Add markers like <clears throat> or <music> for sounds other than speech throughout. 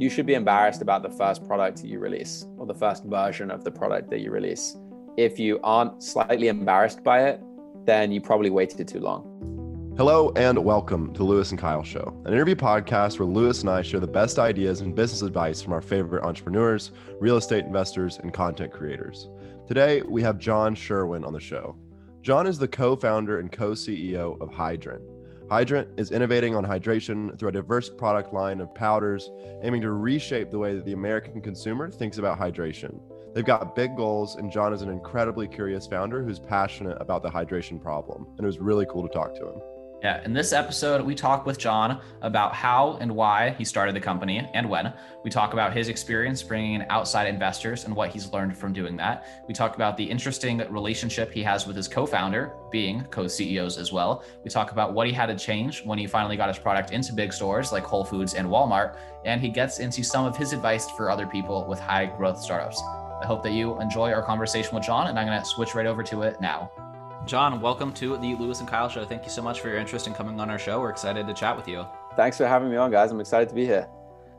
you should be embarrassed about the first product you release or the first version of the product that you release. If you aren't slightly embarrassed by it, then you probably waited too long. Hello and welcome to Louis and Kyle Show, an interview podcast where Louis and I share the best ideas and business advice from our favorite entrepreneurs, real estate investors, and content creators. Today, we have John Sherwin on the show. John is the co founder and co CEO of Hydrant. Hydrant is innovating on hydration through a diverse product line of powders, aiming to reshape the way that the American consumer thinks about hydration. They've got big goals, and John is an incredibly curious founder who's passionate about the hydration problem. And it was really cool to talk to him. Yeah, in this episode, we talk with John about how and why he started the company and when. We talk about his experience bringing in outside investors and what he's learned from doing that. We talk about the interesting relationship he has with his co founder, being co CEOs as well. We talk about what he had to change when he finally got his product into big stores like Whole Foods and Walmart. And he gets into some of his advice for other people with high growth startups. I hope that you enjoy our conversation with John, and I'm going to switch right over to it now. John, welcome to the Louis and Kyle show. Thank you so much for your interest in coming on our show. We're excited to chat with you. Thanks for having me on, guys. I'm excited to be here.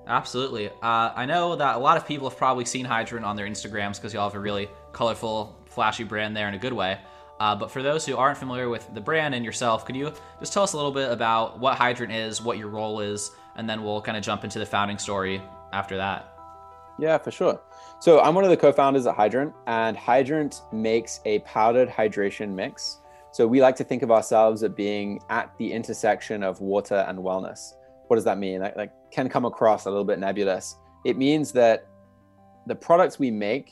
Absolutely. Uh, I know that a lot of people have probably seen Hydrant on their Instagrams because y'all have a really colorful, flashy brand there in a good way. Uh, but for those who aren't familiar with the brand and yourself, could you just tell us a little bit about what Hydrant is, what your role is, and then we'll kind of jump into the founding story after that? Yeah, for sure. So I'm one of the co-founders at Hydrant, and Hydrant makes a powdered hydration mix. So we like to think of ourselves as being at the intersection of water and wellness. What does that mean? That, that can come across a little bit nebulous. It means that the products we make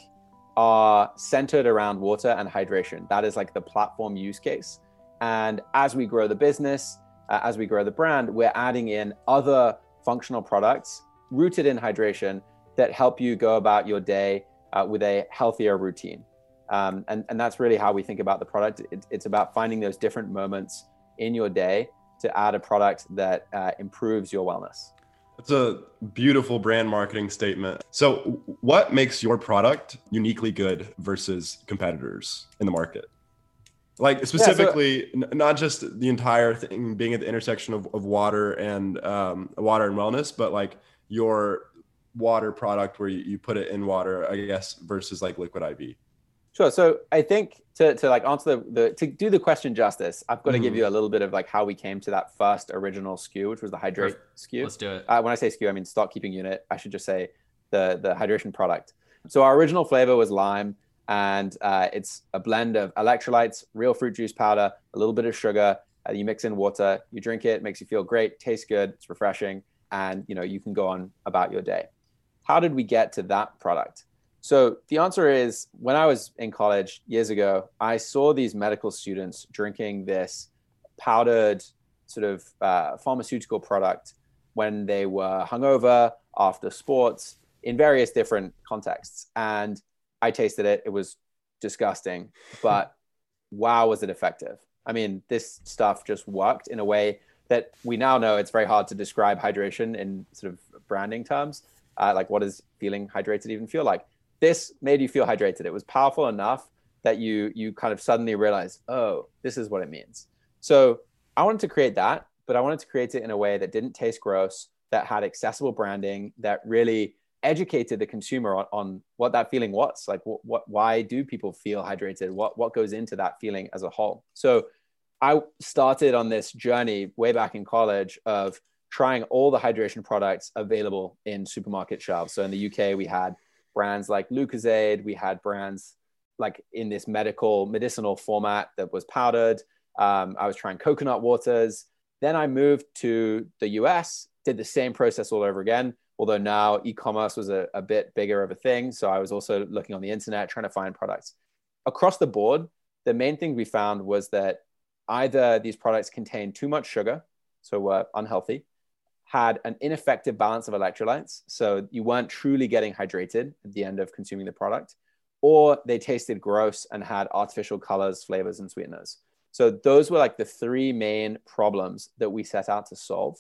are centered around water and hydration. That is like the platform use case. And as we grow the business, uh, as we grow the brand, we're adding in other functional products rooted in hydration that help you go about your day uh, with a healthier routine. Um, and, and that's really how we think about the product. It, it's about finding those different moments in your day to add a product that uh, improves your wellness. That's a beautiful brand marketing statement. So, what makes your product uniquely good versus competitors in the market? Like specifically, yeah, so, not just the entire thing being at the intersection of, of water and um, water and wellness, but like your water product where you, you put it in water, I guess, versus like liquid IV? Sure. So I think to, to like answer the, the to do the question justice, I've got to mm. give mm-hmm. you a little bit of like how we came to that first original SKU, which was the hydrate Perfect. SKU. Let's do it. Uh, when I say SKU, I mean stock keeping unit. I should just say the the hydration product. So our original flavor was lime, and uh, it's a blend of electrolytes, real fruit juice powder, a little bit of sugar. Uh, you mix in water, you drink it, it makes you feel great, tastes good, it's refreshing, and you know you can go on about your day how did we get to that product? So the answer is when I was in college years ago, I saw these medical students drinking this powdered sort of uh, pharmaceutical product when they were hungover after sports in various different contexts. And I tasted it. It was disgusting, <laughs> but wow, was it effective? I mean, this stuff just worked in a way that we now know it's very hard to describe hydration in sort of branding terms uh, like what does feeling hydrated even feel like? This made you feel hydrated. It was powerful enough that you you kind of suddenly realize oh this is what it means. So i wanted to create that but i wanted to create it in a way that didn't taste gross that had accessible branding that really educated the consumer on, on what that feeling was. Like what, what why do people feel hydrated? What what goes into that feeling as a whole? So i started on this journey way back in college of trying all the hydration products available in supermarket shelves. So in the UK, we had brands like Lucozade, we had brands like in this medical medicinal format that was powdered. Um, I was trying coconut waters. Then I moved to the US, did the same process all over again. Although now e-commerce was a, a bit bigger of a thing, so I was also looking on the internet trying to find products. Across the board, the main thing we found was that either these products contain too much sugar, so were unhealthy, had an ineffective balance of electrolytes. So you weren't truly getting hydrated at the end of consuming the product, or they tasted gross and had artificial colors, flavors, and sweeteners. So those were like the three main problems that we set out to solve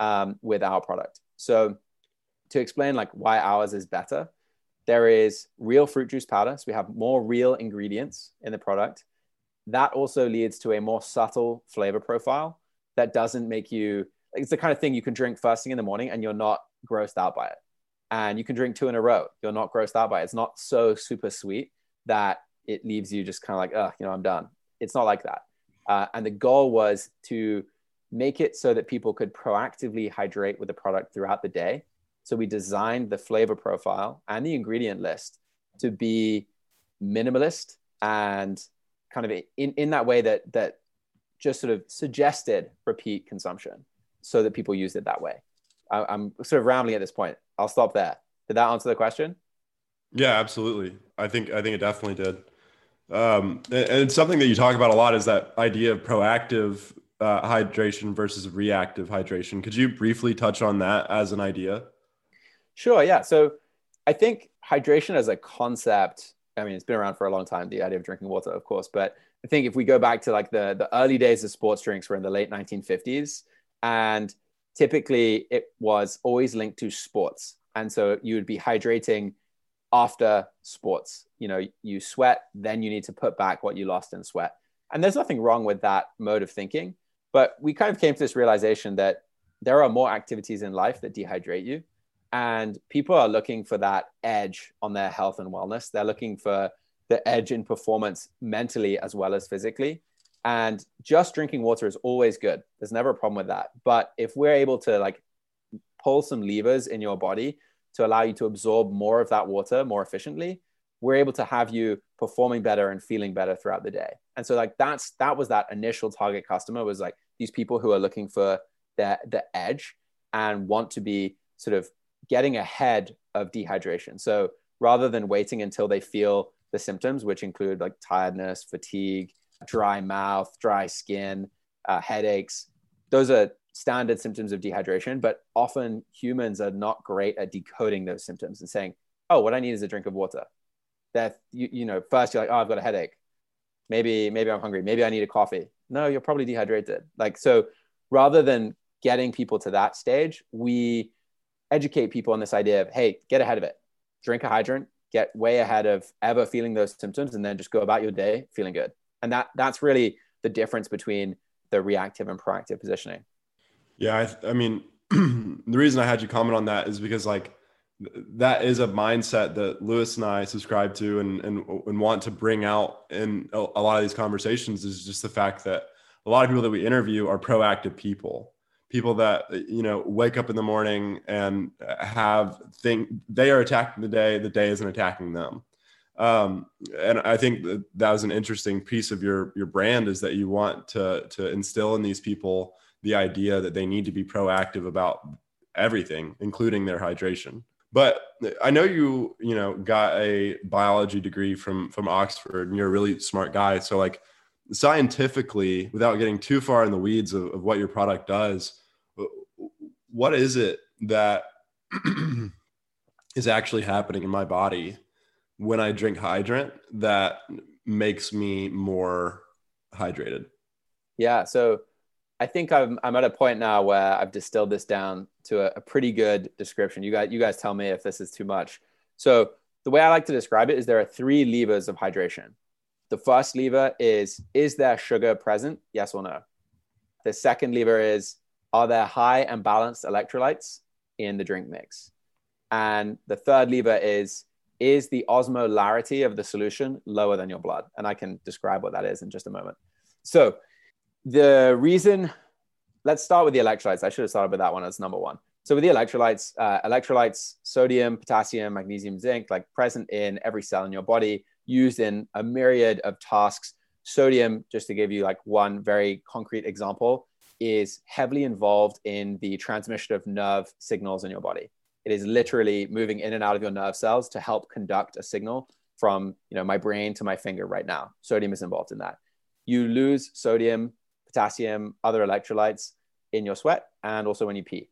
um, with our product. So to explain like why ours is better, there is real fruit juice powder. So we have more real ingredients in the product. That also leads to a more subtle flavor profile that doesn't make you it's the kind of thing you can drink first thing in the morning and you're not grossed out by it. and you can drink two in a row. You're not grossed out by it. It's not so super sweet that it leaves you just kind of like, oh, you know, I'm done. It's not like that. Uh, and the goal was to make it so that people could proactively hydrate with the product throughout the day. So we designed the flavor profile and the ingredient list to be minimalist and kind of in, in that way that that just sort of suggested repeat consumption so that people used it that way. I, am sort of rambling at this point. I'll stop there. Did that answer the question? Yeah, absolutely. I think I think it definitely did. Um, and, and something that you talk about a lot is that idea of proactive uh, hydration versus reactive hydration. Could you briefly touch on that as an idea? Sure. Yeah. So I think hydration as a concept. I mean, it's been around for a long time. The idea of drinking water, of course, but I think if we go back to like the the early days of sports drinks, were in the late 1950s, and typically it was always linked to sports, and so you would be hydrating after sports. You know, you sweat, then you need to put back what you lost in sweat. And there's nothing wrong with that mode of thinking. But we kind of came to this realization that there are more activities in life that dehydrate you. And people are looking for that edge on their health and wellness. They're looking for the edge in performance mentally as well as physically. And just drinking water is always good. There's never a problem with that. But if we're able to like pull some levers in your body to allow you to absorb more of that water more efficiently, we're able to have you performing better and feeling better throughout the day. And so like that's that was that initial target customer was like these people who are looking for their the edge and want to be sort of getting ahead of dehydration. So rather than waiting until they feel the symptoms, which include like tiredness, fatigue, dry mouth, dry skin, uh, headaches, those are standard symptoms of dehydration. But often humans are not great at decoding those symptoms and saying, "Oh, what I need is a drink of water." That you, you know, first you're like, "Oh, I've got a headache." Maybe maybe I'm hungry. Maybe I need a coffee. No, you're probably dehydrated. Like so, rather than getting people to that stage, we educate people on this idea of, hey, get ahead of it. Drink a hydrant, get way ahead of ever feeling those symptoms, and then just go about your day feeling good. And that that's really the difference between the reactive and proactive positioning. Yeah, I, I mean, <clears throat> the reason I had you comment on that is because like that is a mindset that Louis and I subscribe to and, and, and want to bring out in a, a lot of these conversations is just the fact that a lot of people that we interview are proactive people people that you know wake up in the morning and have think they are attacking the day the day isn't attacking them um, and i think that, that was an interesting piece of your your brand is that you want to to instill in these people the idea that they need to be proactive about everything including their hydration. But i know you you know got a biology degree from from oxford and you're a really smart guy. So like scientifically, without getting too far in the weeds of, of what your product does, what is it that <clears throat> is actually happening in my body when I drink hydrant that makes me more hydrated? Yeah. So I think I'm, I'm at a point now where I've distilled this down to a, a pretty good description. You guys, you guys tell me if this is too much. So the way I like to describe it is there are three levers of hydration. The first lever is Is there sugar present? Yes or no? The second lever is Are there high and balanced electrolytes in the drink mix? And the third lever is Is the osmolarity of the solution lower than your blood? And I can describe what that is in just a moment. So, the reason, let's start with the electrolytes. I should have started with that one as number one. So with the electrolytes, uh, electrolytes, sodium, potassium, magnesium, zinc, like present in every cell in your body, used in a myriad of tasks. Sodium, just to give you like one very concrete example, is heavily involved in the transmission of nerve signals in your body. It is literally moving in and out of your nerve cells to help conduct a signal from you know my brain to my finger right now. Sodium is involved in that. You lose sodium, potassium, other electrolytes in your sweat and also when you pee.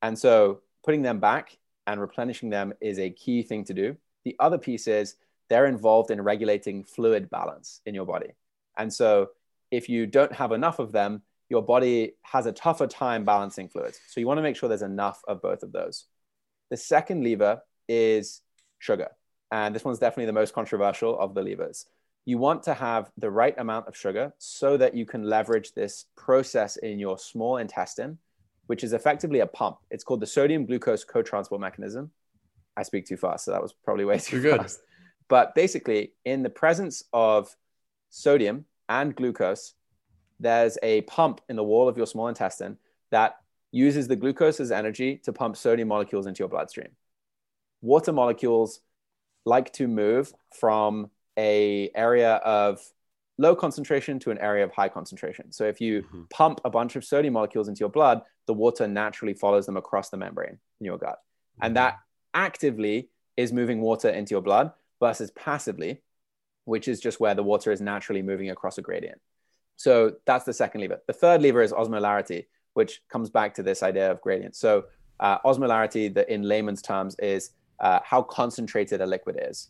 And so putting them back and replenishing them is a key thing to do. The other piece is they're involved in regulating fluid balance in your body. And so if you don't have enough of them, your body has a tougher time balancing fluids. So you want to make sure there's enough of both of those. The second lever is sugar. And this one's definitely the most controversial of the levers. You want to have the right amount of sugar so that you can leverage this process in your small intestine, which is effectively a pump. It's called the sodium glucose co transport mechanism. I speak too fast, so that was probably way too You're fast. Good. But basically, in the presence of sodium and glucose, there's a pump in the wall of your small intestine that uses the glucose as energy to pump sodium molecules into your bloodstream. Water molecules like to move from a area of low concentration to an area of high concentration. So if you mm-hmm. pump a bunch of sodium molecules into your blood, the water naturally follows them across the membrane in your gut. Mm-hmm. And that actively is moving water into your blood versus passively, which is just where the water is naturally moving across a gradient. So that's the second lever. The third lever is osmolarity, which comes back to this idea of gradient. So uh, osmolarity, the, in layman's terms, is uh, how concentrated a liquid is,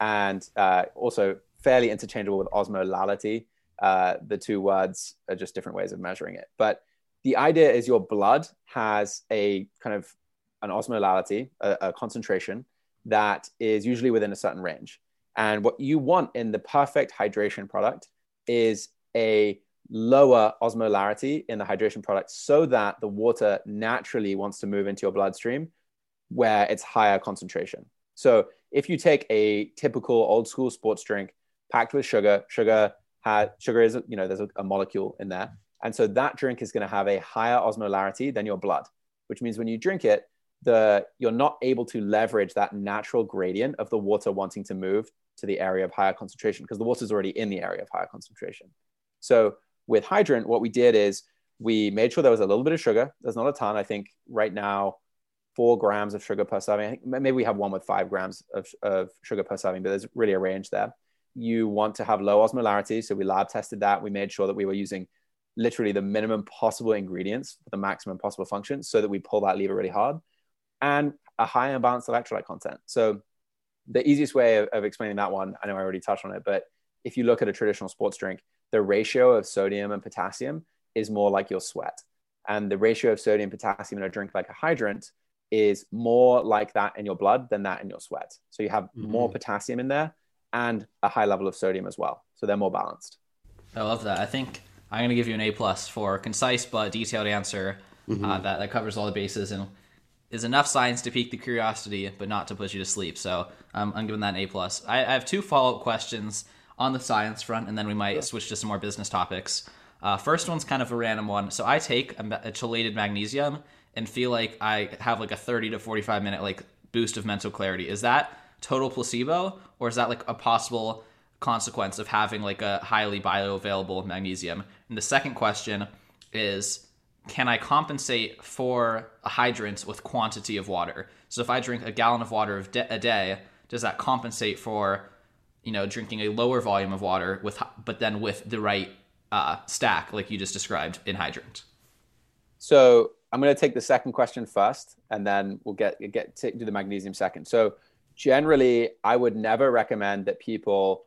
and uh, also fairly interchangeable with osmolality. Uh, the two words are just different ways of measuring it. But the idea is your blood has a kind of an osmolality, a, a concentration that is usually within a certain range. And what you want in the perfect hydration product is a lower osmolarity in the hydration product so that the water naturally wants to move into your bloodstream where it's higher concentration. So if you take a typical old school sports drink packed with sugar, sugar had sugar is you know there's a, a molecule in there, and so that drink is going to have a higher osmolarity than your blood, which means when you drink it, the you're not able to leverage that natural gradient of the water wanting to move to the area of higher concentration because the water is already in the area of higher concentration. So with hydrant, what we did is we made sure there was a little bit of sugar. There's not a ton. I think right now, four grams of sugar per serving. I think maybe we have one with five grams of, of sugar per serving, but there's really a range there. You want to have low osmolarity. So we lab tested that. We made sure that we were using literally the minimum possible ingredients for the maximum possible function so that we pull that lever really hard and a high and balanced electrolyte content. So the easiest way of, of explaining that one, I know I already touched on it, but if you look at a traditional sports drink, the ratio of sodium and potassium is more like your sweat. And the ratio of sodium potassium in a drink like a hydrant is more like that in your blood than that in your sweat. So you have mm-hmm. more potassium in there and a high level of sodium as well. So they're more balanced. I love that. I think I'm going to give you an A plus for concise but detailed answer mm-hmm. uh, that, that covers all the bases and is enough science to pique the curiosity, but not to put you to sleep. So um, I'm giving that an A plus. I, I have two follow up questions on the science front, and then we might switch to some more business topics. Uh, first one's kind of a random one. So I take a, a chelated magnesium and feel like I have like a 30 to 45 minute like boost of mental clarity. Is that total placebo, or is that like a possible consequence of having like a highly bioavailable magnesium? And the second question is can I compensate for a hydrant with quantity of water? So if I drink a gallon of water a day, does that compensate for you know drinking a lower volume of water with but then with the right uh, stack like you just described in hydrant. So i'm going to take the second question first and then we'll get get to do the magnesium second. So generally i would never recommend that people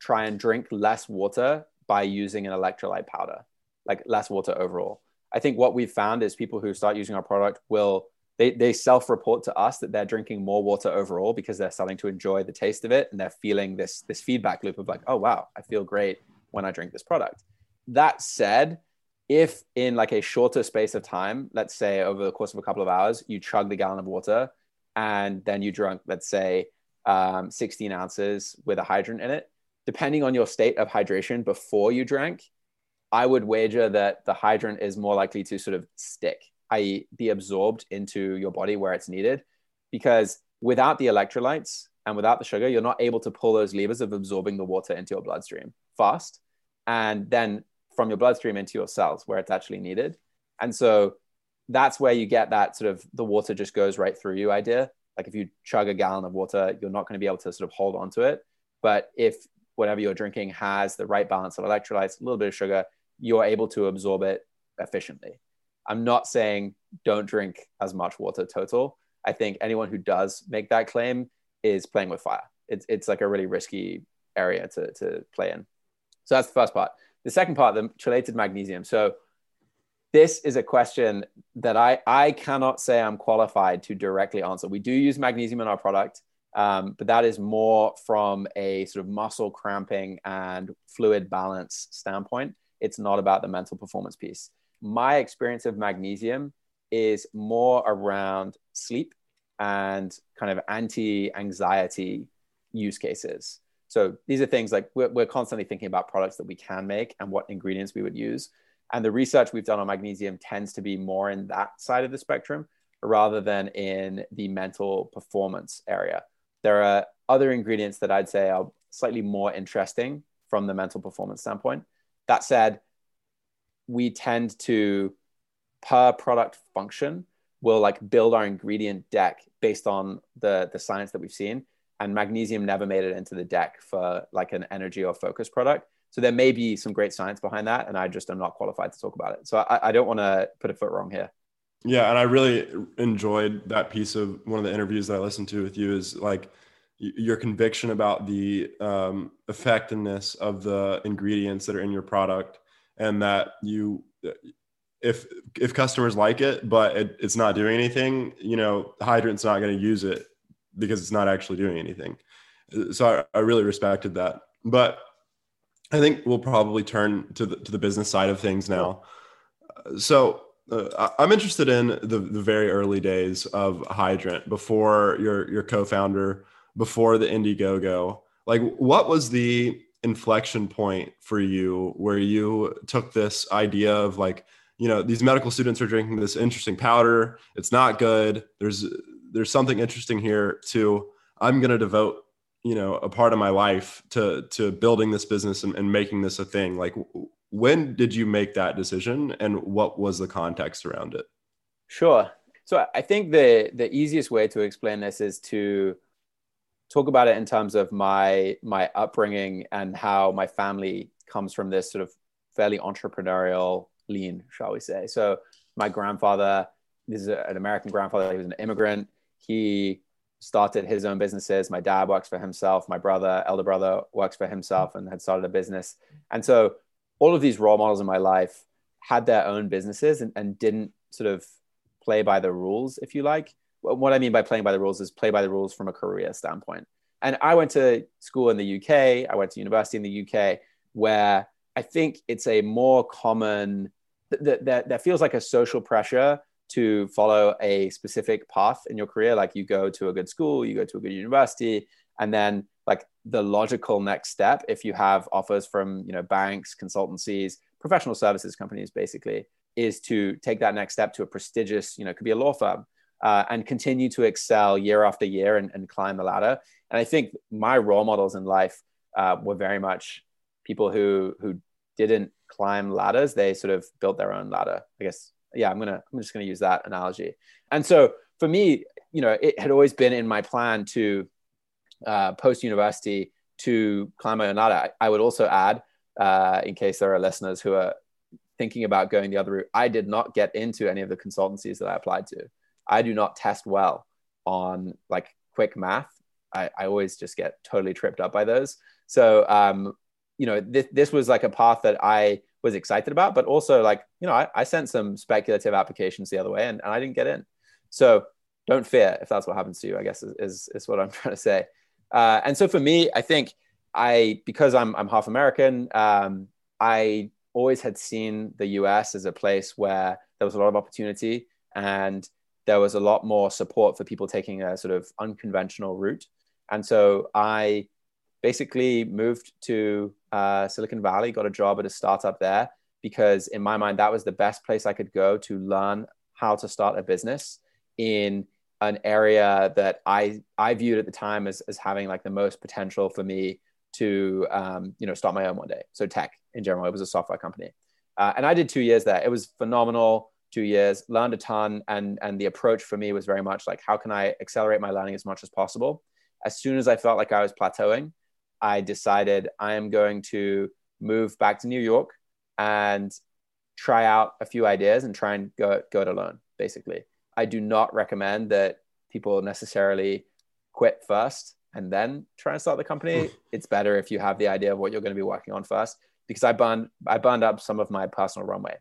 try and drink less water by using an electrolyte powder like less water overall. I think what we've found is people who start using our product will they, they self-report to us that they're drinking more water overall because they're starting to enjoy the taste of it and they're feeling this this feedback loop of like oh wow i feel great when i drink this product. That said if in like a shorter space of time let's say over the course of a couple of hours you chug the gallon of water and then you drunk let's say um, 16 ounces with a hydrant in it depending on your state of hydration before you drank i would wager that the hydrant is more likely to sort of stick i.e., be absorbed into your body where it's needed. Because without the electrolytes and without the sugar, you're not able to pull those levers of absorbing the water into your bloodstream fast and then from your bloodstream into your cells where it's actually needed. And so that's where you get that sort of the water just goes right through you idea. Like if you chug a gallon of water, you're not going to be able to sort of hold on to it. But if whatever you're drinking has the right balance of electrolytes, a little bit of sugar, you're able to absorb it efficiently. I'm not saying don't drink as much water total. I think anyone who does make that claim is playing with fire. It's, it's like a really risky area to, to play in. So that's the first part. The second part, the chelated magnesium. So this is a question that I, I cannot say I'm qualified to directly answer. We do use magnesium in our product, um, but that is more from a sort of muscle cramping and fluid balance standpoint. It's not about the mental performance piece my experience of magnesium is more around sleep and kind of anti-anxiety use cases. So these are things like we're, we're constantly thinking about products that we can make and what ingredients we would use. And the research we've done on magnesium tends to be more in that side of the spectrum rather than in the mental performance area. There are other ingredients that I'd say are slightly more interesting from the mental performance standpoint. That said, we tend to, per product function, will like build our ingredient deck based on the the science that we've seen. And magnesium never made it into the deck for like an energy or focus product. So there may be some great science behind that, and I just am not qualified to talk about it. So I, I don't want to put a foot wrong here. Yeah, and I really enjoyed that piece of one of the interviews that I listened to with you. Is like your conviction about the um, effectiveness of the ingredients that are in your product, and that you, if if customers like it, but it, it's not doing anything, you know, Hydrant's not going to use it because it's not actually doing anything. So I, I really respected that, but I think we'll probably turn to the to the business side of things now. So uh, I'm interested in the the very early days of Hydrant before your your co-founder, before the Indiegogo. Like, what was the inflection point for you where you took this idea of like, you know, these medical students are drinking this interesting powder. It's not good. There's there's something interesting here. To I'm going to devote you know a part of my life to to building this business and, and making this a thing like when did you make that decision and what was the context around it sure so i think the the easiest way to explain this is to talk about it in terms of my my upbringing and how my family comes from this sort of fairly entrepreneurial lean shall we say so my grandfather this is an american grandfather he was an immigrant he started his own businesses. My dad works for himself. My brother, elder brother, works for himself and had started a business. And so all of these role models in my life had their own businesses and, and didn't sort of play by the rules, if you like. What I mean by playing by the rules is play by the rules from a career standpoint. And I went to school in the UK. I went to university in the UK, where I think it's a more common that th- there feels like a social pressure to follow a specific path in your career like you go to a good school you go to a good university and then like the logical next step if you have offers from you know banks consultancies professional services companies basically is to take that next step to a prestigious you know could be a law firm uh, and continue to excel year after year and, and, climb the ladder and i think my role models in life uh, were very much people who who didn't climb ladders they sort of built their own ladder i guess yeah, I'm gonna I'm just gonna use that analogy. And so for me, you know, it had always been in my plan to uh, post university to climb my own ladder. I, I would also add, uh, in case there are listeners who are thinking about going the other route, I did not get into any of the consultancies that I applied to. I do not test well on like quick math. I, I always just get totally tripped up by those. So, um, you know, this, this was like a path that I was excited about, but also like, you know, I, I sent some speculative applications the other way and, and I didn't get in. So don't fear if that's what happens to you, I guess is, is, is what I'm <laughs> trying to say. Uh, and so for me, I think I, because I'm, I'm half American, um, I always had seen the US as a place where there was a lot of opportunity and there was a lot more support for people taking a sort of unconventional route. And so I basically moved to uh, Silicon Valley, got a job at a startup there because in my mind that was the best place I could go to learn how to start a business in an area that I I viewed at the time as, as having like the most potential for me to um, you know start my own one day. So tech in general, it was a software company, uh, and I did two years there. It was phenomenal. Two years, learned a ton, and and the approach for me was very much like how can I accelerate my learning as much as possible. As soon as I felt like I was plateauing, I decided I am going to move back to New York and try out a few ideas and try and go go it alone. Basically, I do not recommend that people necessarily quit first and then try and start the company. it's better if you have the idea of what you're going to be working on first. Because I burned I burned up some of my personal runway,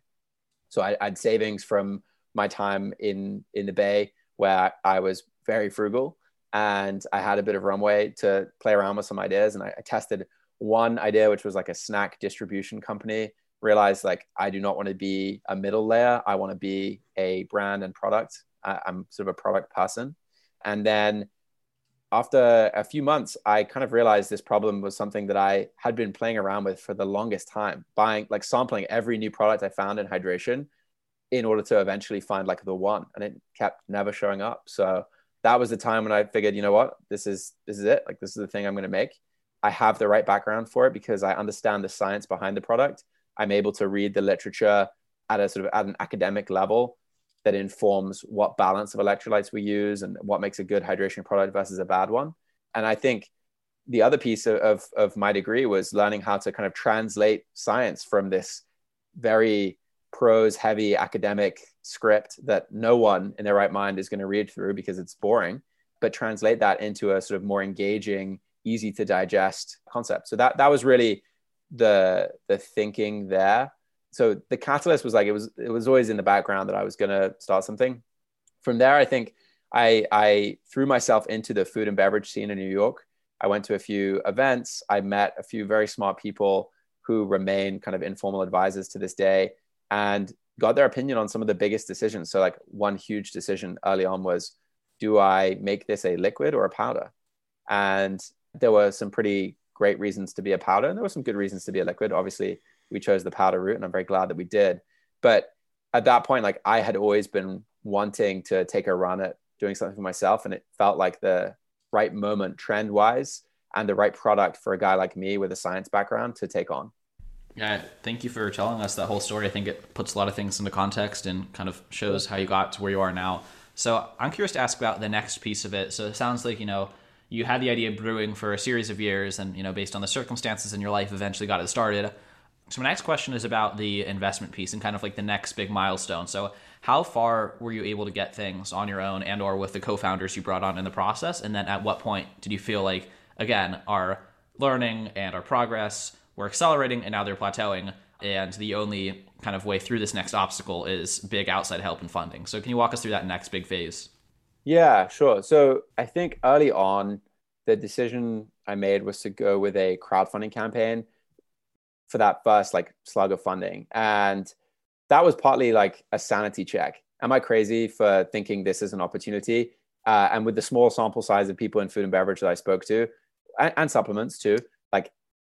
so I, had savings from my time in in the Bay where I was very frugal and I had a bit of runway to play around with some ideas. And I, I, tested one idea, which was like a snack distribution company. Realized like I do not want to be a middle layer. I want to be a brand and product. I, I'm sort of a product person. And then after a few months, I kind of realized this problem was something that I had been playing around with for the longest time, buying, like sampling every new product I found in hydration in order to eventually find like the one. And it kept never showing up. So that was the time when I figured, you know what, this is this is it. Like this is the thing I'm going to make. I have the right background for it because I understand the science behind the product. I'm able to read the literature at a sort of at an academic level that informs what balance of electrolytes we use and what makes a good hydration product versus a bad one. And I think the other piece of, of, of my degree was learning how to kind of translate science from this very prose heavy academic script that no one in their right mind is going to read through because it's boring, but translate that into a sort of more engaging, easy to digest concept. So that that was really the the thinking there so the catalyst was like it was it was always in the background that I was to start something. From there, I think I I threw myself into the food and beverage scene in New York. I went to a few events. I met a few very smart people who remain kind of informal advisors to this day, and got their opinion on some of the biggest decisions. So like one huge decision early on was, do I make this a liquid or a powder? And there were some pretty great reasons to be a powder, and there were some good reasons to be a liquid. Obviously, we chose the powder route and i'm very glad that we did. But at that point like i had always been wanting to take a run at doing something for myself and it felt like the right moment trend wise and the right product for a guy like me with a science background to take on. Yeah thank you for telling us that whole story. I think it puts a lot of things into context and kind of shows how you got to where you are now. So i'm curious to ask about the next piece of it. So it sounds like you know you had the idea of brewing for a series of years and you know based on the circumstances in your life eventually got it started so my next question is about the investment piece and kind of like the next big milestone. So how far were you able to get things on your own and or with the co-founders you brought on in the process? And then at what point did you feel like again our learning and our progress were accelerating and now they're plateauing and the only kind of way through this next obstacle is big outside help and funding. So can you walk us through that next big phase? Yeah, sure. So I think early on the decision I made was to go with a crowdfunding campaign for that first like slug of funding. And that was partly like a sanity check. Am I crazy for thinking this is an opportunity? Uh, and with the small sample size of people in food and beverage that I spoke to, and, and supplements too, like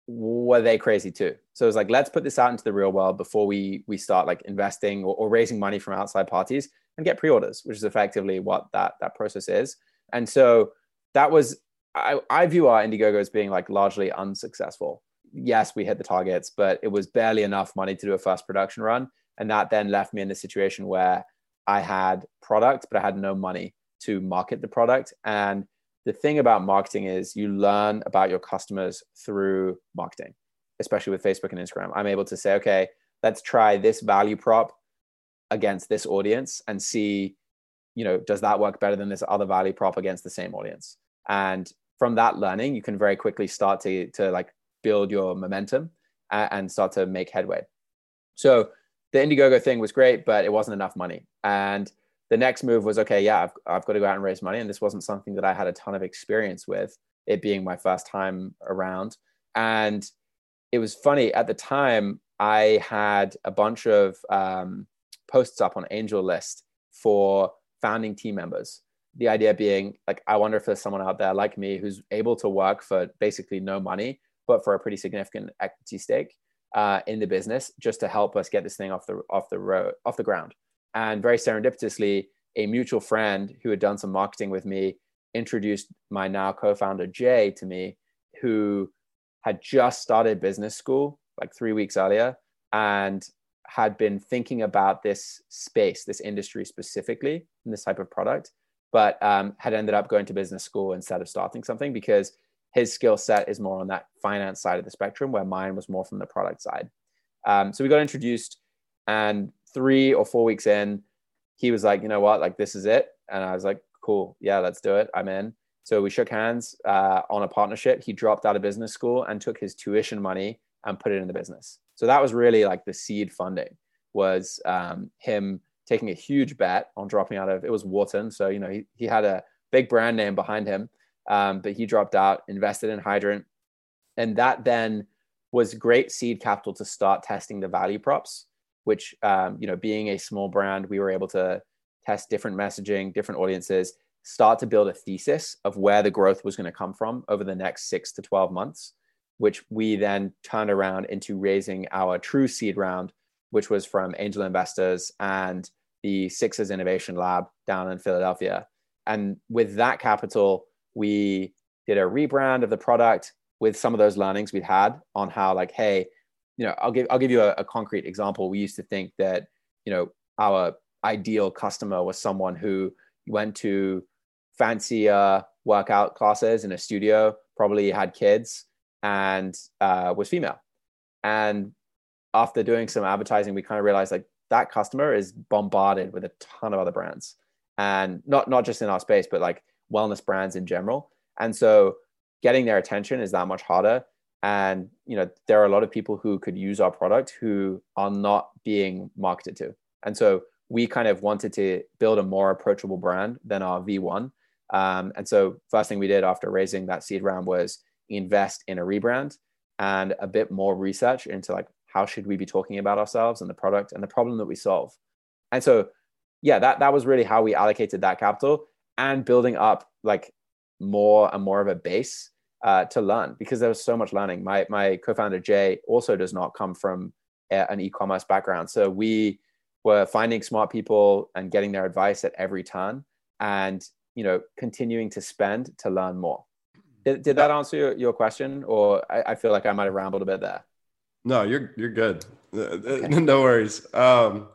were they crazy too? So it was like, let's put this out into the real world before we we start like investing or, or raising money from outside parties and get pre-orders, which is effectively what that that process is. And so that was I, I view our Indiegogo as being like largely unsuccessful yes, we hit the targets, but it was barely enough money to do a first production run. And that then left me in a situation where I had product, but I had no money to market the product. And the thing about marketing is you learn about your customers through marketing, especially with Facebook and Instagram. I'm able to say, okay, let's try this value prop against this audience and see, you know, does that work better than this other value prop against the same audience? And from that learning, you can very quickly start to, to like build your momentum and start to make headway. So the Indiegogo thing was great, but it wasn't enough money. And the next move was okay, yeah, I've, I've got to go out and raise money. And this wasn't something that I had a ton of experience with, it being my first time around. And it was funny at the time, I had a bunch of um, posts up on AngelList for founding team members. The idea being like, I wonder if there's someone out there like me who's able to work for basically no money but for a pretty significant equity stake uh, in the business just to help us get this thing off the off the road off the ground. And very serendipitously, a mutual friend who had done some marketing with me introduced my now co-founder Jay to me, who had just started business school like three weeks earlier and had been thinking about this space, this industry specifically, and this type of product, but um, had ended up going to business school instead of starting something because his skill set is more on that finance side of the spectrum, where mine was more from the product side. Um, so we got introduced, and three or four weeks in, he was like, you know what, like this is it, and I was like, cool, yeah, let's do it. I'm in. So we shook hands uh, on a partnership. He dropped out of business school and took his tuition money and put it in the business. So that was really like the seed funding was um, him taking a huge bet on dropping out of it was Wharton. So you know he, he had a big brand name behind him um, but he dropped out, invested in Hydrant, and that then was great seed capital to start testing the value props. Which um, you know, being a small brand, we were able to test different messaging, different audiences, start to build a thesis of where the growth was going to come from over the next six to 12 months, which we then turned around into raising our true seed round, which was from angel investors and the Sixers Innovation Lab down in Philadelphia. And with that capital, we did a rebrand of the product with some of those learnings we'd had on how, like, hey, you know, I'll give I'll give you a, a concrete example. We used to think that, you know, our ideal customer was someone who went to fancier workout classes in a studio, probably had kids, and uh, was female. And after doing some advertising, we kind of realized like that customer is bombarded with a ton of other brands, and not not just in our space, but like wellness brands in general. And so, getting their attention is that much harder. And you know, there are a lot of people who could use our product who are not being marketed to. And so, we kind of wanted to build a more approachable brand than our V1 um, and so first thing we did after raising that seed round was invest in a rebrand and a bit more research into like how should we be talking about ourselves and the product and the problem that we solve. And so yeah, that that was really how we allocated that capital and building up like more and more of a base uh, to learn because there was so much learning. My my co-founder Jay also does not come from a, an e-commerce background, so we were finding smart people and getting their advice at every turn and you know continuing to spend to learn more. Did, did that answer your, your question? Or I, I, feel like i might have rambled a bit there. No you're you're good. Uh, uh, okay. <laughs> no worries. Um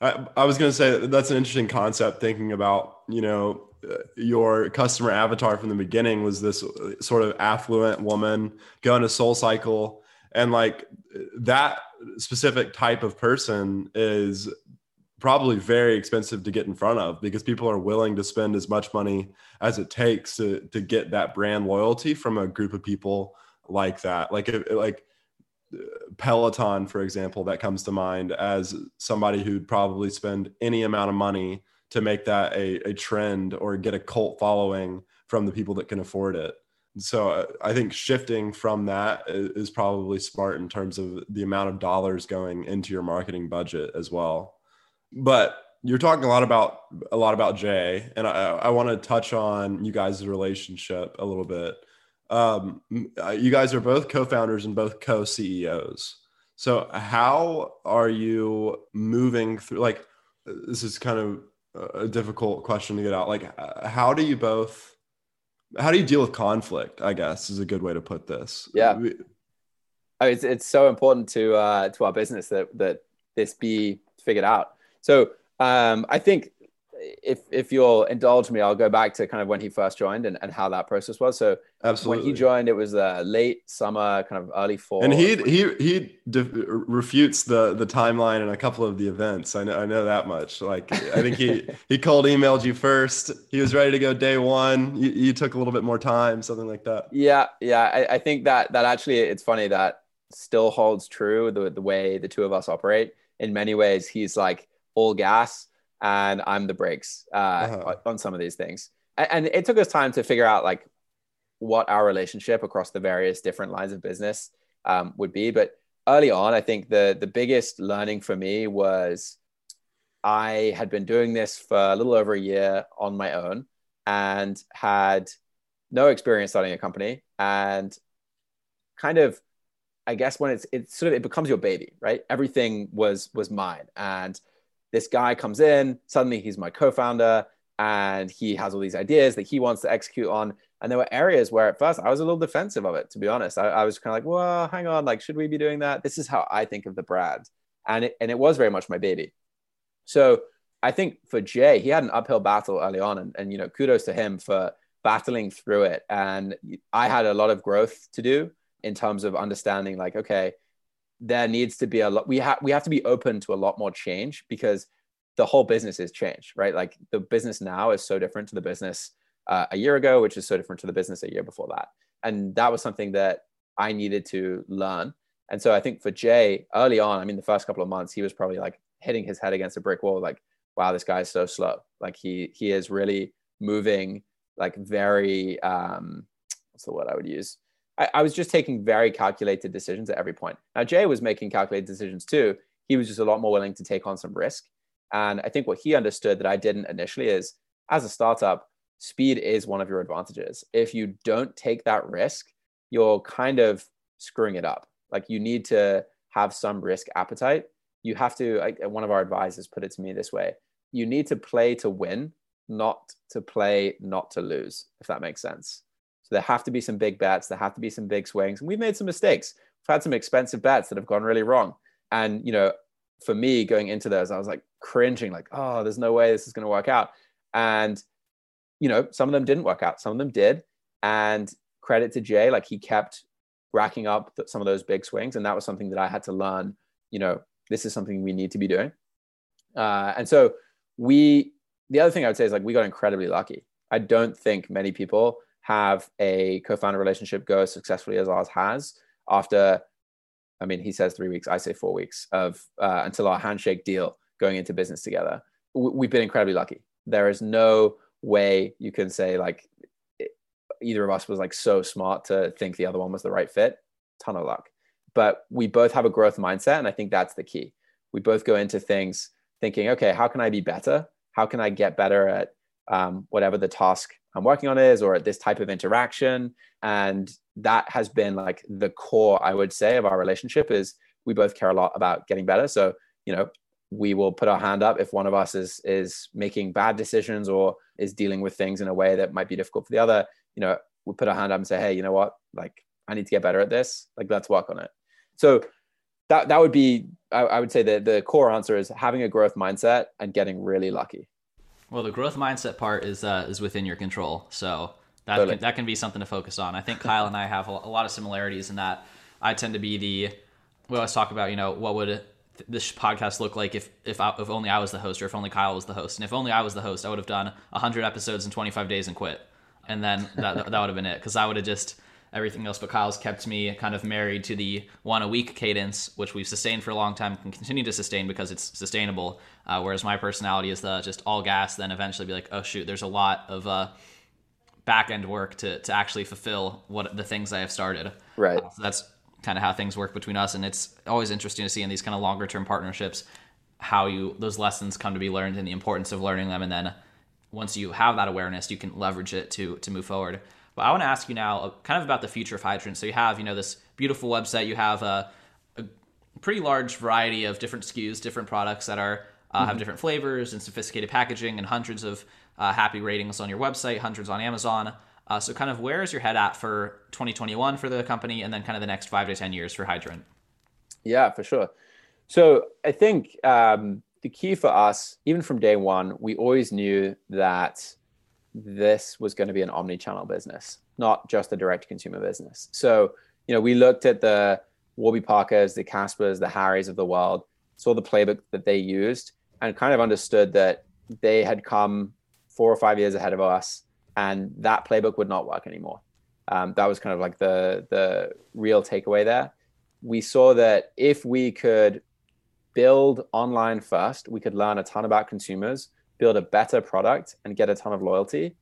I, I was going to say that's an interesting concept thinking about you know your customer avatar from the beginning was this uh, sort of affluent woman going to SoulCycle. And like that specific type of person is probably very expensive to get in front of because people are willing to spend as much money as it takes to to get that brand loyalty from a group of people like that. Like like peloton for example that comes to mind as somebody who'd probably spend any amount of money to make that a, a trend or get a cult following from the people that can afford it so uh, i think shifting from that is probably smart in terms of the amount of dollars going into your marketing budget as well but you're talking a lot about a lot about Jay, and I, I want to touch on you guys' relationship a little bit. Um, uh, you guys are both co-founders and both co-CEOs. So how are you moving through? Like, this is kind of a difficult question to get out. Like, uh, how do you both? How do you deal with conflict? I guess is a good way to put this. Yeah, I it's it's so important to uh, to our business that that this be figured out so um, I think if if you'll indulge me, I'll go back to kind of when he first joined and, and how that process was. So Absolutely. when he joined, it was uh, late summer, kind of early fall. And he he he refutes the the timeline in a couple of the events. I know I know that much. Like I think he he cold emailed you first. He was ready to go day one. You, you took a little bit more time, something like that. Yeah, yeah. I, I think that that actually it's funny that still holds true the the way the two of us operate. In many ways, he's like all gas and I'm the brakes uh, uh-huh. on some of these things. And it took us time to figure out like what our relationship across the various different lines of business um, would be. But early on, I think the the biggest learning for me was I had been doing this for a little over a year on my own and had no experience starting a company and kind of I guess when it's it's sort of it becomes your baby, right? Everything was was mine and this guy comes in, suddenly he's my co founder, and he has all these ideas that he wants to execute on. And there were areas where at first I was a little defensive of it, to be honest. I, I was kind of like, well, hang on, like, should we be doing that? This is how I think of the brand. And it, and it was very much my baby. So I think for Jay, he had an uphill battle early on. And, and, you know, kudos to him for battling through it. And I had a lot of growth to do in terms of understanding, like, okay, there needs to be a lot we have we have to be open to a lot more change because the whole business is changed right? Like the business now is so different to the business uh, a year ago which is so different to the business a year before that. And that was something that i needed to learn. And so i think for jay early on i mean the first couple of months he was probably like hitting his head against a brick wall like wow this guy's so slow. Like he he is really moving like very um what's the word i would use I, I was just taking very calculated decisions at every point. Now, Jay was making calculated decisions too. He was just a lot more willing to take on some risk. And I think what he understood that I didn't initially is as a startup, speed is one of your advantages. If you don't take that risk, you're kind of screwing it up. Like you need to have some risk appetite. You have to, like one of our advisors put it to me this way you need to play to win, not to play not to lose, if that makes sense. So there have to be some big bets, there have to be some big swings. And we've made some mistakes. We've had some expensive bets that have gone really wrong. And, you know, for me going into those, I was like cringing, like, oh, there's no way this is going to work out. And, you know, some of them didn't work out, some of them did. And credit to Jay, like he kept racking up some of those big swings. And that was something that I had to learn, you know, this is something we need to be doing. Uh, and so we, the other thing I would say is like we got incredibly lucky. I don't think many people have a co-founder relationship go as successfully as ours has after I mean, he says three weeks, I say four weeks of uh, until our handshake deal going into business together. We've been incredibly lucky. There is no way you can say like either of us was like so smart to think the other one was the right fit. Ton of luck. But we both have a growth mindset. And I think that's the key. We both go into things thinking, okay, how can I be better? How can I get better at um, whatever the task I'm working on is or at this type of interaction? And that has been like the core, I would say, of our relationship is we both care a lot about getting better. So, you know, we will put our hand up if one of us is is making bad decisions or is dealing with things in a way that might be difficult for the other. You know we put our hand up and say hey you know what? Like i need to get better at this. Like let's work on it. So that that would be I, I would say that the core answer is having a growth mindset and getting really lucky well the growth mindset part is uh, is within your control so that totally. can, that can be something to focus on i think kyle and i have a, a lot of similarities in that i tend to be the we always talk about you know what would this podcast look like if if I, if only I was the host or if only Kyle was the host. And if only I was the host, I would have done 100 episodes in 25 days and quit. And then that that would have been it cuz I would have just everything else but Kyle's kept me kind of married to the one a week cadence, which we've sustained for a long time and continue to sustain because it's sustainable. Uh, whereas my personality is the just all gas, then eventually be like, oh shoot, there's a lot of uh, back end work to to actually fulfill what the things I have started. Right. Uh, so that's kind of how things work between us. And it's always interesting to see in these kind of longer term partnerships how you those lessons come to be learned and the importance of learning them. And then once you have that awareness, you can leverage it to to move forward. But I want to ask you now, uh, kind of about the future of Hydrant. So you have, you know, this beautiful website. You have a, a pretty large variety of different SKUs, different products that are uh, mm-hmm. have different flavors and sophisticated packaging, and hundreds of uh, happy ratings on your website, hundreds on Amazon. Uh, so, kind of where is your head at for 2021 for the company, and then kind of the next five to 10 years for Hydrant? Yeah, for sure. So, I think um, the key for us, even from day one, we always knew that this was going to be an omni-channel business, not just a direct-to-consumer business. So, you know, we looked at the Warby Parkers, the Caspers, the Harrys of the world, saw the playbook that they used, and kind of understood that they had come four or five years ahead of us and that playbook would not work anymore. Um, that was kind of like the the real takeaway there. We saw that if we could build online first, we could learn a ton about consumers, build a better product, and get a ton of loyalty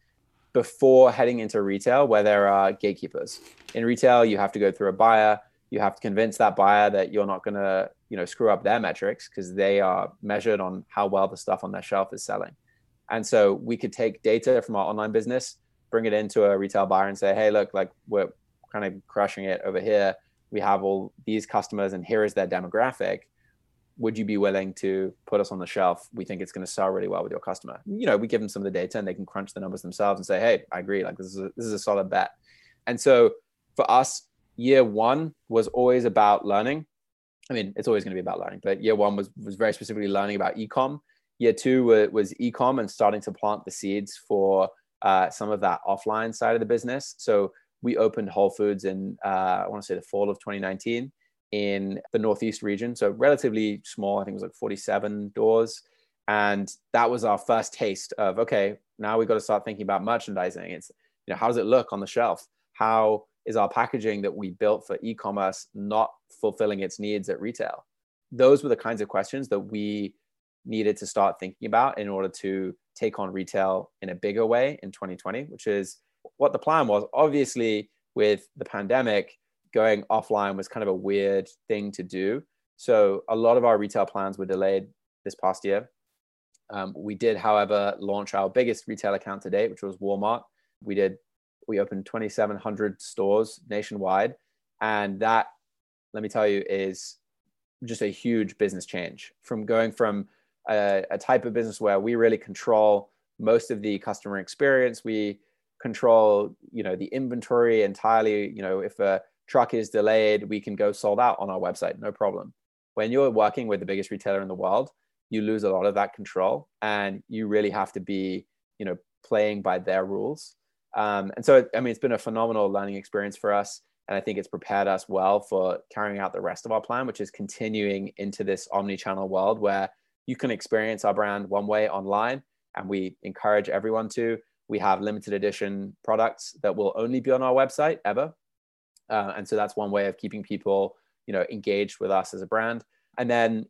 before heading into retail, where there are gatekeepers. In retail, you have to go through a buyer. You have to convince that buyer that you're not going to, you know, screw up their metrics because they are measured on how well the stuff on their shelf is selling. And so we could take data from our online business, bring it into a retail buyer and say, hey, look, like we're kind of crushing it over here. We have all these customers and here is their demographic. Would you be willing to put us on the shelf? We think it's going to sell really well with your customer. You know, we give them some of the data and they can crunch the numbers themselves and say, hey, I agree. Like this is a, this is a solid bet. And so for us, year one was always about learning. I mean, it's always going to be about learning, but year one was was very specifically learning about ecom Year two was ecom and starting to plant the seeds for uh, some of that offline side of the business. So we opened Whole Foods in uh, I want to say the fall of 2019 in the Northeast region. So relatively small. I think it was like 47 doors. And that was our first taste of okay, now we've got to start thinking about merchandising. It's you know how does it look on the shelf? How is our packaging that we built for e-commerce not fulfilling its needs at retail? Those were the kinds of questions that we needed to start thinking about in order to take on retail in a bigger way in 2020, which is what the plan was. Obviously, with the pandemic, going offline was kind of a weird thing to do. So a lot of our retail plans were delayed this past year. Um, we did, however, launch our biggest retail account to date, which was Walmart. We did we opened 2,700 stores nationwide, and that, let me tell you, is just a huge business change from going from a, a type of business where we really control most of the customer experience. We control, you know, the inventory entirely. You know, if a truck is delayed, we can go sold out on our website, no problem. When you're working with the biggest retailer in the world, you lose a lot of that control and you really have to be you know playing by their rules. Um, and so i mean it's been a phenomenal learning experience for us and i think it's prepared us well for carrying out the rest of our plan which is continuing into this omni-channel world where you can experience our brand one way online and we encourage everyone to. We have limited edition products that will only be on our website ever uh, and so that's one way of keeping people you know engaged with us as a brand and then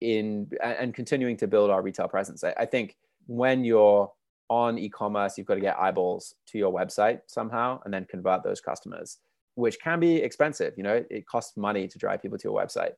in and continuing to build our retail presence. I, I think when you're on e-commerce, you've got to get eyeballs to your website somehow and then convert those customers, which can be expensive. You know, it costs money to drive people to your website.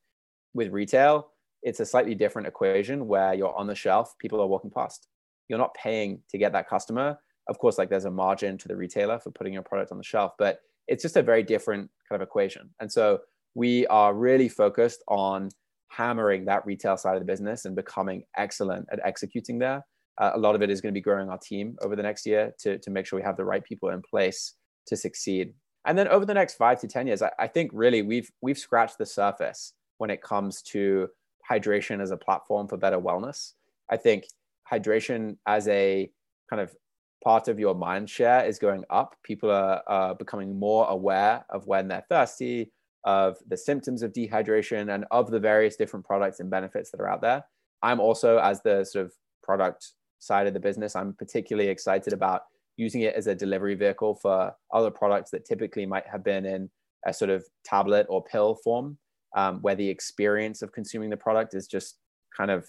With retail, it's a slightly different equation where you're on the shelf, people are walking past. You're not paying to get that customer. Of course, like there's a margin to the retailer for putting your product on the shelf, but it's just a very different kind of equation. And so we are really focused on hammering that retail side of the business and becoming excellent at executing there. Uh, a lot of it is going to be growing our team over the next year to, to make sure we have the right people in place to succeed. And then over the next five to 10 years, I, I think really we've, we've scratched the surface when it comes to hydration as a platform for better wellness. I think hydration as a kind of part of your mind share is going up. People are, becoming more aware of when they're thirsty, of the symptoms of dehydration and of the various different products and benefits that are out there. I'm also, as the sort of product side of the business, I'm particularly excited about using it as a delivery vehicle for other products that typically might have been in a sort of tablet or pill form, um, where the experience of consuming the product is just kind of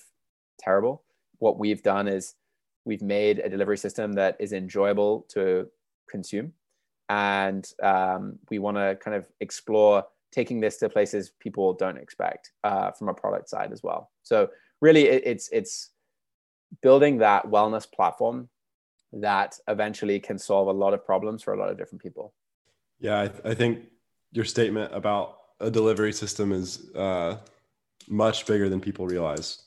terrible. What we've done is we've made a delivery system that is enjoyable to consume. And um, we want to kind of explore taking this to places people don't expect uh, from a product side as well. So really, it, it's it's building that wellness platform that eventually can solve a lot of problems for a lot of different people. Yeah, I, th- I think your statement about a delivery system is uh, much bigger than people realize.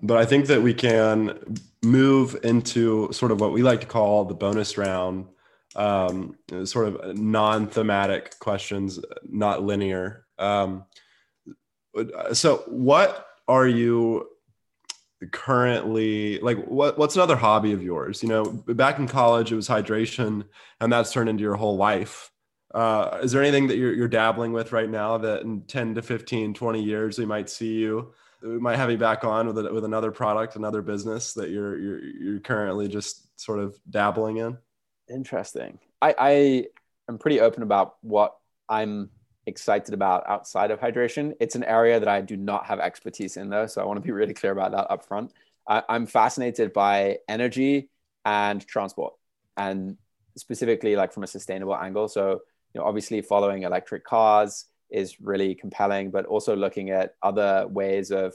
But I think that we can move into sort of what we like to call the bonus round um, sort of non-thematic questions, not linear. Um, so, what are you currently like? What What's another hobby of yours? You know, back in college, it was hydration, and that's turned into your whole life. Uh, is there anything that you're, you're dabbling with right now that in 10 to 15, 20 years we might see you? We might have you back on with a, with another product, another business that you're you're you're currently just sort of dabbling in. Interesting. I, I am pretty open about what I'm excited about outside of hydration. It's an area that I do not have expertise in, though. So I want to be really clear about that up front. I, I'm fascinated by energy and transport, and specifically like from a sustainable angle. So, you know, obviously following electric cars is really compelling, but also looking at other ways of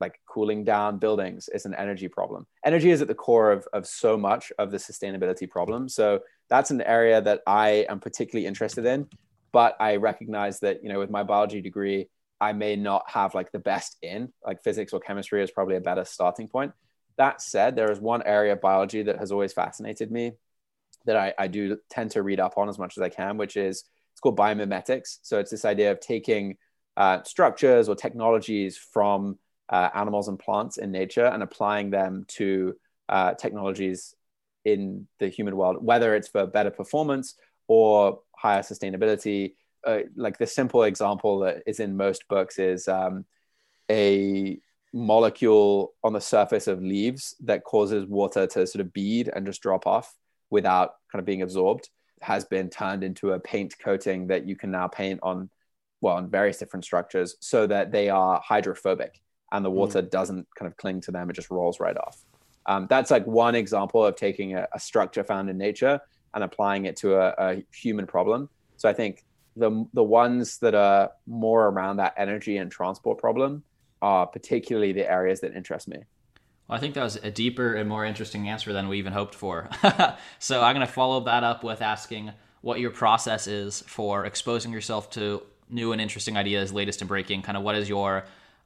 like cooling down buildings is an energy problem. Energy is at the core of, of so much of the sustainability problem. So that's an area that I am particularly interested in. But I recognize that, you know, with my biology degree, I may not have like the best in, like physics or chemistry is probably a better starting point. That said, there is one area of biology that has always fascinated me that I, I do tend to read up on as much as I can, which is it's called biomimetics. So it's this idea of taking uh, structures or technologies from uh, animals and plants in nature and applying them to uh, technologies in the human world, whether it's for better performance or higher sustainability. Uh, like the simple example that is in most books is um, a molecule on the surface of leaves that causes water to sort of bead and just drop off without kind of being absorbed has been turned into a paint coating that you can now paint on well on various different structures so that they are hydrophobic and the water mm. doesn't kind of cling to them; it just rolls right off. Um, that's like one example of taking a, a, structure found in nature and applying it to a, a, human problem. So I think the the ones that are more around that energy and transport problem are particularly the areas that interest me. Well, I think that was a deeper and more interesting answer than we even hoped for. <laughs> so I'm going to follow that up with asking what your process is for exposing yourself to new and interesting ideas, latest and breaking. Kind of what is your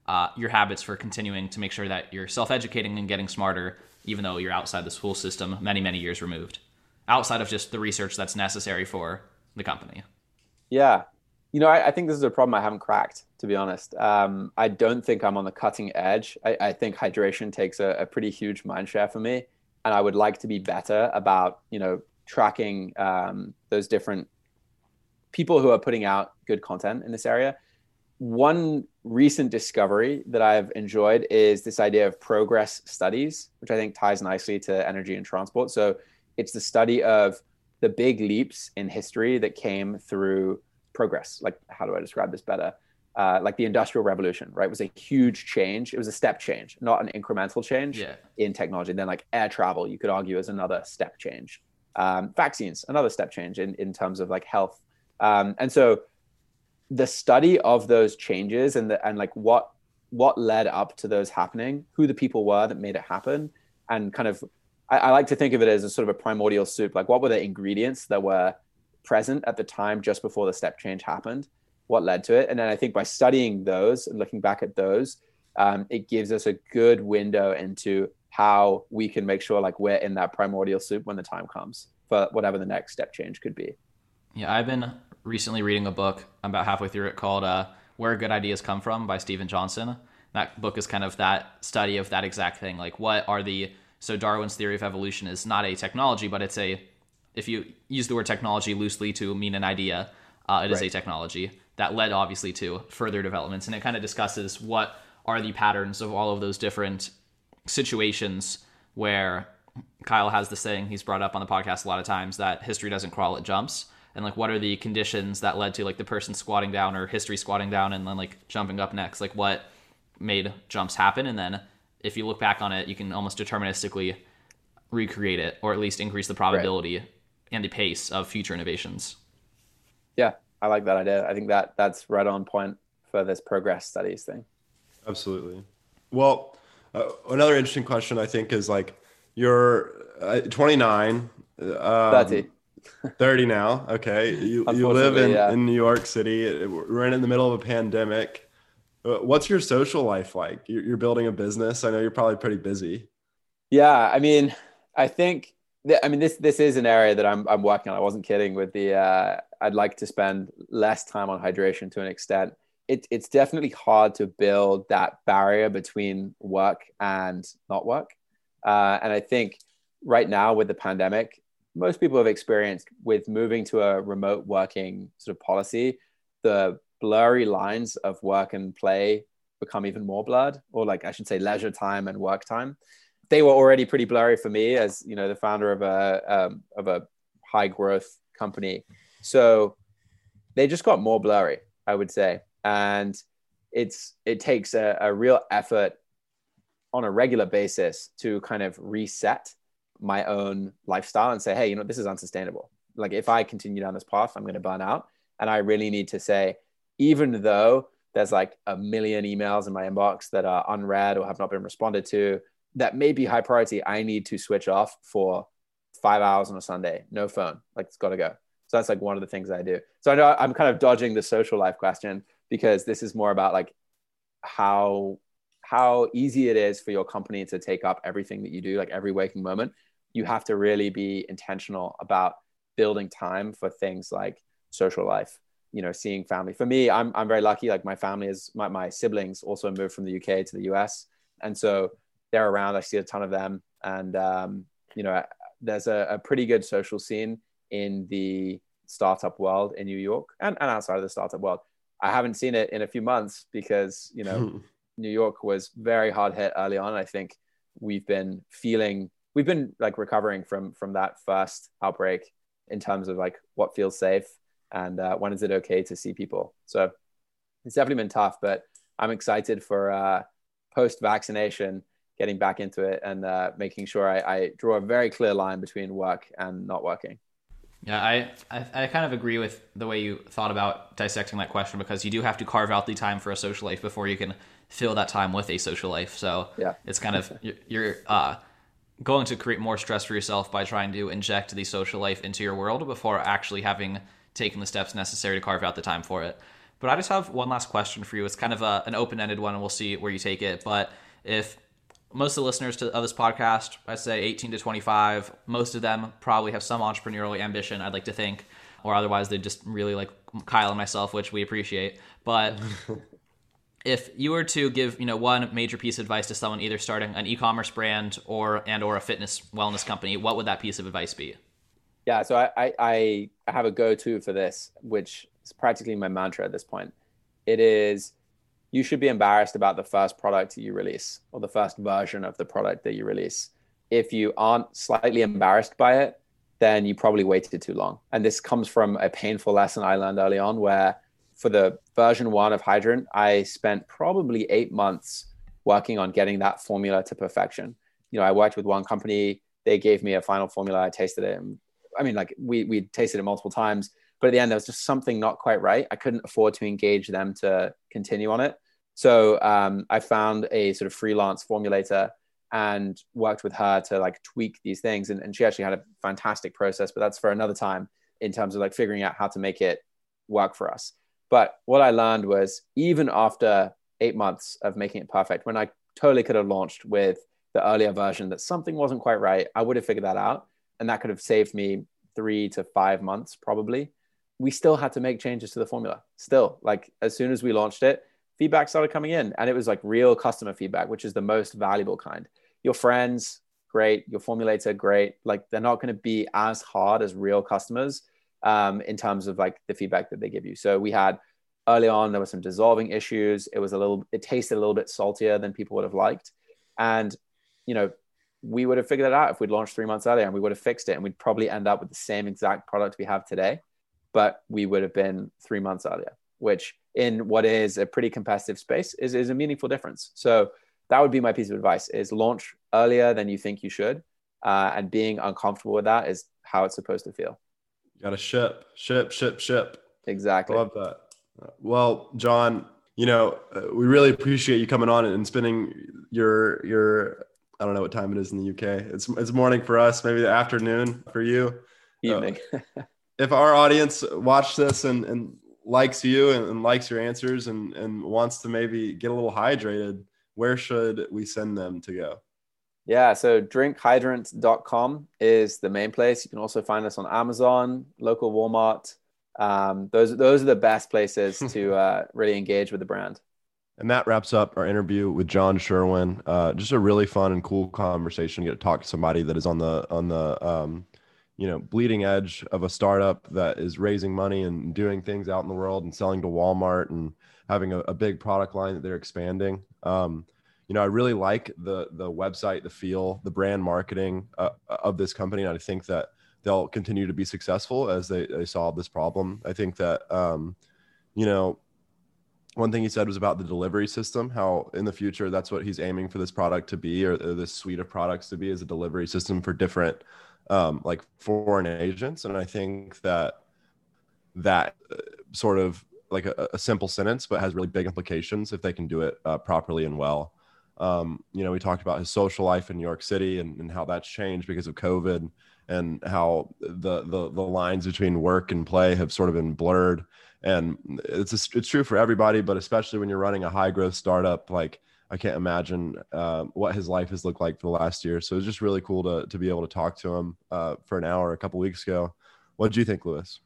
uh, your habits for continuing to make sure that you're self-educating and getting smarter, even though you're outside the school system, many many years removed, outside of just the research that's necessary for the company. Yeah, you know, I, I, think this is a problem I haven't cracked, to be honest. Um, I don't think I'm on the cutting edge. I, I think hydration takes a, a, pretty huge mind share for me. And I would like to be better about, you know, tracking um, those different people who are putting out good content in this area. One recent discovery that I've enjoyed is this idea of progress studies, which I think ties nicely to energy and transport. So it's the study of the big leaps in history that came through progress. Like, how do I describe this better? Uh, like the industrial revolution, right? was a huge change. It was a step change, not an incremental change yeah. in technology. And then like air travel, you could argue is another step change. Um, vaccines, another step change in, in terms of like health. Um, and so the study of those changes and the, and like what what led up to those happening, who the people were that made it happen, and kind of I, I like to think of it as a sort of a primordial soup. Like what were the ingredients that were present at the time just before the step change happened, what led to it. And then I think by studying those and looking back at those, um, it gives us a good window into how we can make sure like we're in that primordial soup when the time comes for whatever the next step change could be. Yeah, I've been recently reading a book I'm about halfway through it called uh, Where Good Ideas Come From by Steven Johnson. That book is kind of that study of that exact thing. Like, what are the so Darwin's theory of evolution is not a technology, but it's a if you use the word technology loosely to mean an idea, uh, it right. a technology that led obviously to further developments. And it kind of discusses what are the patterns of all of those different situations where Kyle has this saying he's brought up on the podcast a lot of times that history doesn't crawl, it jumps. And like, what are the conditions that led to like the person squatting down or history squatting down and then like jumping up next? Like, what made jumps happen? And then if you look back on it, you can almost deterministically recreate it or at least increase the probability right and the pace of future innovations. Yeah, I like that idea. I think that that's right on point for this progress studies thing. Absolutely. Well, uh, another interesting question I think is like you're uh, 29, um, 30. <laughs> 30 now. Okay. You, you live in, yeah. in New York City. We're in the middle of a pandemic. Uh, what's your social life like? You're building a business. I know you're probably pretty busy. Yeah. I mean, I think I mean, this this is an area that I'm I'm working on. I wasn't kidding with the. Uh, I'd like to spend less time on hydration to an extent. It, it's definitely hard to build that barrier between work and not work. Uh, and I think right now with the pandemic, most people have experienced with moving to a remote working sort of policy, the blurry lines of work and play become even more blurred, or like I should say, leisure time and work time they were already pretty blurry for me as you know the founder of a um, of a high growth company. So they just got more blurry, I would say, and it's it takes a, a real effort on a regular basis to kind of reset my own lifestyle and say, hey, you know, this is unsustainable. Like if I continue down this path, I'm going to burn out, and I really need to say, even though there's like a million emails in my inbox that are unread or have not been responded to that may be high priority. I need to switch off for five hours on a Sunday, no phone. Like it's got to go. So that's like one of the things I do. So I know I'm kind of dodging the social life question because this is more about like how how easy it is for your company to take up everything that you do, like every waking moment. You have to really be intentional about building time for things like social life, you know, seeing family. For me, I'm I'm very lucky. Like my family is my, my siblings also moved from the UK to the US. And so they're around. I see a ton of them, and um, you know, there's a, a, pretty good social scene in the startup world in New York and, and outside of the startup world. I haven't seen it in a few months because you know New York was very hard hit early on. I think we've been feeling we've been like recovering from from that first outbreak in terms of like what feels safe and uh, when is it okay to see people. So it's definitely been tough, but I'm excited for uh, post vaccination getting back into it and uh, making sure I, I, draw a very clear line between work and not working. Yeah, I, I, I kind of agree with the way you thought about dissecting that question because you do have to carve out the time for a social life before you can fill that time with a social life. So yeah, it's kind of you're, you're uh, going to create more stress for yourself by trying to inject the social life into your world before actually having taken the steps necessary to carve out the time for it. But I just have one last question for you. It's kind of a, an open ended one, and we'll see where you take it. But if most of the listeners to, of this podcast, I say 18 to 25, most of them probably have some entrepreneurial ambition, I'd like to think, or otherwise they just really like Kyle and myself, which we appreciate. But <laughs> if you were to give, you know, one major piece of advice to someone either starting an e-commerce brand or and or a fitness wellness company, what would that piece of advice be? Yeah, so I I, I have a go-to for this, which is practically my mantra at this point. It is you should be embarrassed about the first product you release or the first version of the product that you release. If you aren't slightly embarrassed by it, then you probably waited too long. And this comes from a painful lesson I learned early on where for the version one of Hydrant, I spent probably eight months working on getting that formula to perfection. You know, I worked with one company, they gave me a final formula, I tasted it. I mean, like we we tasted it multiple times, but at the end there was just something not quite right. I couldn't afford to engage them to continue on it. So um, I found a sort of freelance formulator and worked with her to like tweak these things. And, and she actually had a fantastic process, but that's for another time in terms of like figuring out how to make it work for us. But what I learned was even after eight months of making it perfect, when I totally could have launched with the earlier version that something wasn't quite right, I would have figured that out. And that could have saved me three to five months probably. We still had to make changes to the formula. Still, like as soon as we launched it, feedback started coming in and it was like real customer feedback which is the most valuable kind. Your friends great. Your formulator great. Like they're not going to be as hard as real customers um, in terms of like the feedback that they give you. So we had early on there were some dissolving issues. It was a little it tasted a little bit saltier than people would have liked. And you know we would have figured it out if we'd launched three months earlier and we would have fixed it and we'd probably end up with the same exact product we have today but we would have been three months earlier which in what is a pretty competitive space is, is a meaningful difference. So that would be my piece of advice is launch earlier than you think you should. Uh, and being uncomfortable with that is how it's supposed to feel. Got to ship, ship, ship, ship. Exactly. Love that. Well, John, you know, uh, we really appreciate you coming on and spending your your I don't know what time it is in the UK. It's it's morning for us, maybe the afternoon for you. Evening. <laughs> Uh, if our audience watched this and, and likes you and, and, likes your answers and, and wants to maybe get a little hydrated, where should we send them to go? Yeah, so drinkhydrant.com is the main place. You can also find us on Amazon, local Walmart. Um, those those are the best places to <laughs> uh, really engage with the brand. And that wraps up our interview with John Sherwin. Uh, just a really fun and cool conversation. You get to talk to somebody that is on the on the um, you know bleeding edge of a startup that is raising money and doing things out in the world and selling to Walmart and having a, a big product line that they're expanding. Um, you know, I really like the the website, the feel, the brand marketing uh, of this company, and I think that they'll continue to be successful as they, they solve this problem. I think that um, you know one thing he said was about the delivery system how in the future that's what he's aiming for this product to be or, or this suite of products to be as a delivery system for different um, like foreign agents, and I think that that uh, sort of like a, a, simple sentence, but has really big implications if they can do it uh, properly and well. Um, you know, we talked about his social life in New York City and, and how that's changed because of COVID, and how the, the the lines between work and play have sort of been blurred. And it's it's true for everybody, but especially when you're running a high growth startup like I can't imagine uh, what his life has looked like for the last year. So it was just really cool to to be able to talk to him uh, for an hour a couple weeks ago. What did you think, Louis?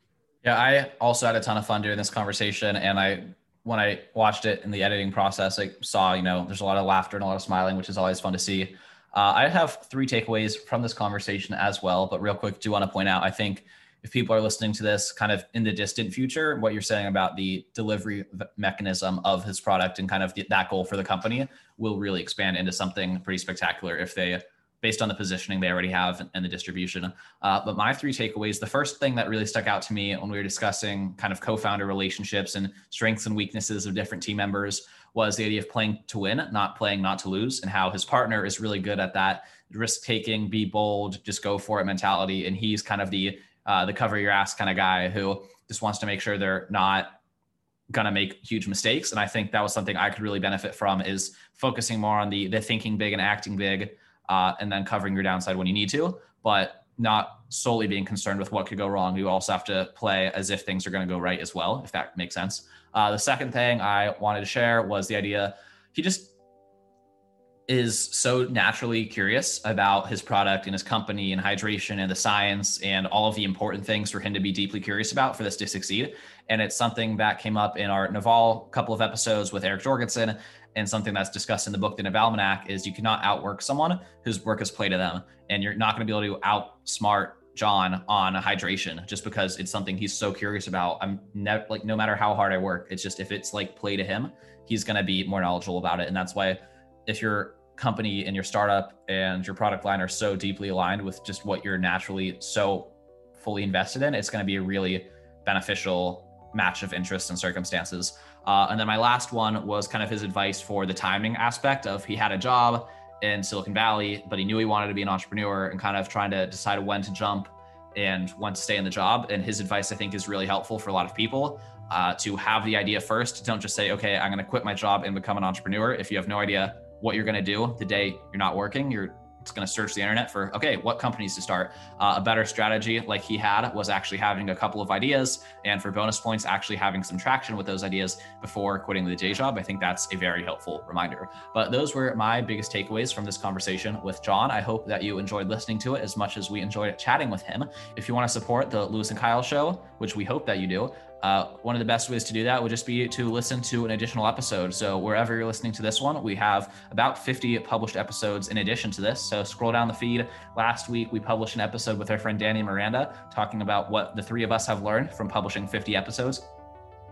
Yeah, I also had a ton of fun doing this conversation, and I when I watched it in the editing process, I saw you know there's a lot of laughter and a lot of smiling, which is always fun to see. Uh, I have three takeaways from this conversation as well, but real quick, do want to point out I think if people are listening to this kind of in the distant future, what you're saying about the delivery mechanism of his product and kind of that goal for the company will really expand into something pretty spectacular if they, based on the positioning they already have and the distribution. Uh, but my three takeaways the first thing that really stuck out to me when we were discussing kind of co founder relationships and strengths and weaknesses of different team members was the idea of playing to win, not playing not to lose, and how his partner is really good at that risk taking, be bold, just go for it mentality. And he's kind of the uh, the cover your ass kind of guy who just wants to make sure they're not gonna make huge mistakes. And I think that was something I could really benefit from is focusing more on the the thinking big and acting big, uh, and then covering your downside when you need to, but not solely being concerned with what could go wrong. You also have to play as if things are to go right as well, if that makes sense. Uh, the second thing I wanted to share was the idea he just is so naturally curious about his product and his company and hydration and the science and all of the important things for him to be deeply curious about for this to succeed. And it's something that came up in our Naval couple of episodes with Eric Jorgenson and something that's discussed in the book, The Naval Almanac, is you cannot outwork someone whose work is play to them. And you're not going to be able to outsmart John on hydration just because it's something he's so curious about. I'm never like, no matter how hard I work, it's just if it's like play to him, he's going to be more knowledgeable about it. And that's why if your company and your startup and your product line are so deeply aligned with just what you're naturally so fully invested in, it's going to be a really beneficial match of interests and circumstances. Uh, and then my last one was kind of his advice for the timing aspect of he had a job in Silicon Valley, but he knew he wanted to be an entrepreneur and kind of trying to decide when to jump and when to stay in the job. And his advice, I think, is really helpful for a lot of people uh, to have the idea first. Don't just say, okay, I'm going to quit my job and become an entrepreneur. If you have no idea what you're going to do the day you're not working, you're it's going to search the internet for okay what companies to start. Uh, a better strategy like he had was actually having a couple of ideas and for bonus points actually having some traction with those ideas before quitting the day job. I think that's a very helpful reminder. But those were my biggest takeaways from this conversation with john. I hope that you enjoyed listening to it as much as we enjoyed chatting with him. If you want to support the louis and kyle show which we hope that you do uh, one of the best ways to do that would just be to listen to an additional episode. So, wherever you're listening to this one, we have about 50 published episodes in addition to this. So, scroll down the feed. Last week, we published an episode with our friend Danny Miranda talking about what the three of us have learned from publishing 50 episodes.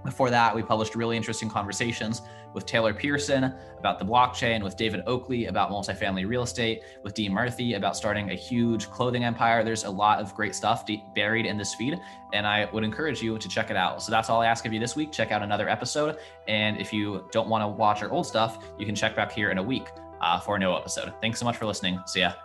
Before that, we published really interesting conversations with Taylor Pearson about the blockchain, with David Oakley about multifamily real estate, with Dean Murphy about starting a huge clothing empire. There's a lot of great stuff buried in this feed, and I would encourage you to check it out. So that's all I ask of you this week. Check out another episode. And if you don't want to watch our old stuff, you can check back here in a week uh, for a new episode. Thanks so much for listening. See ya.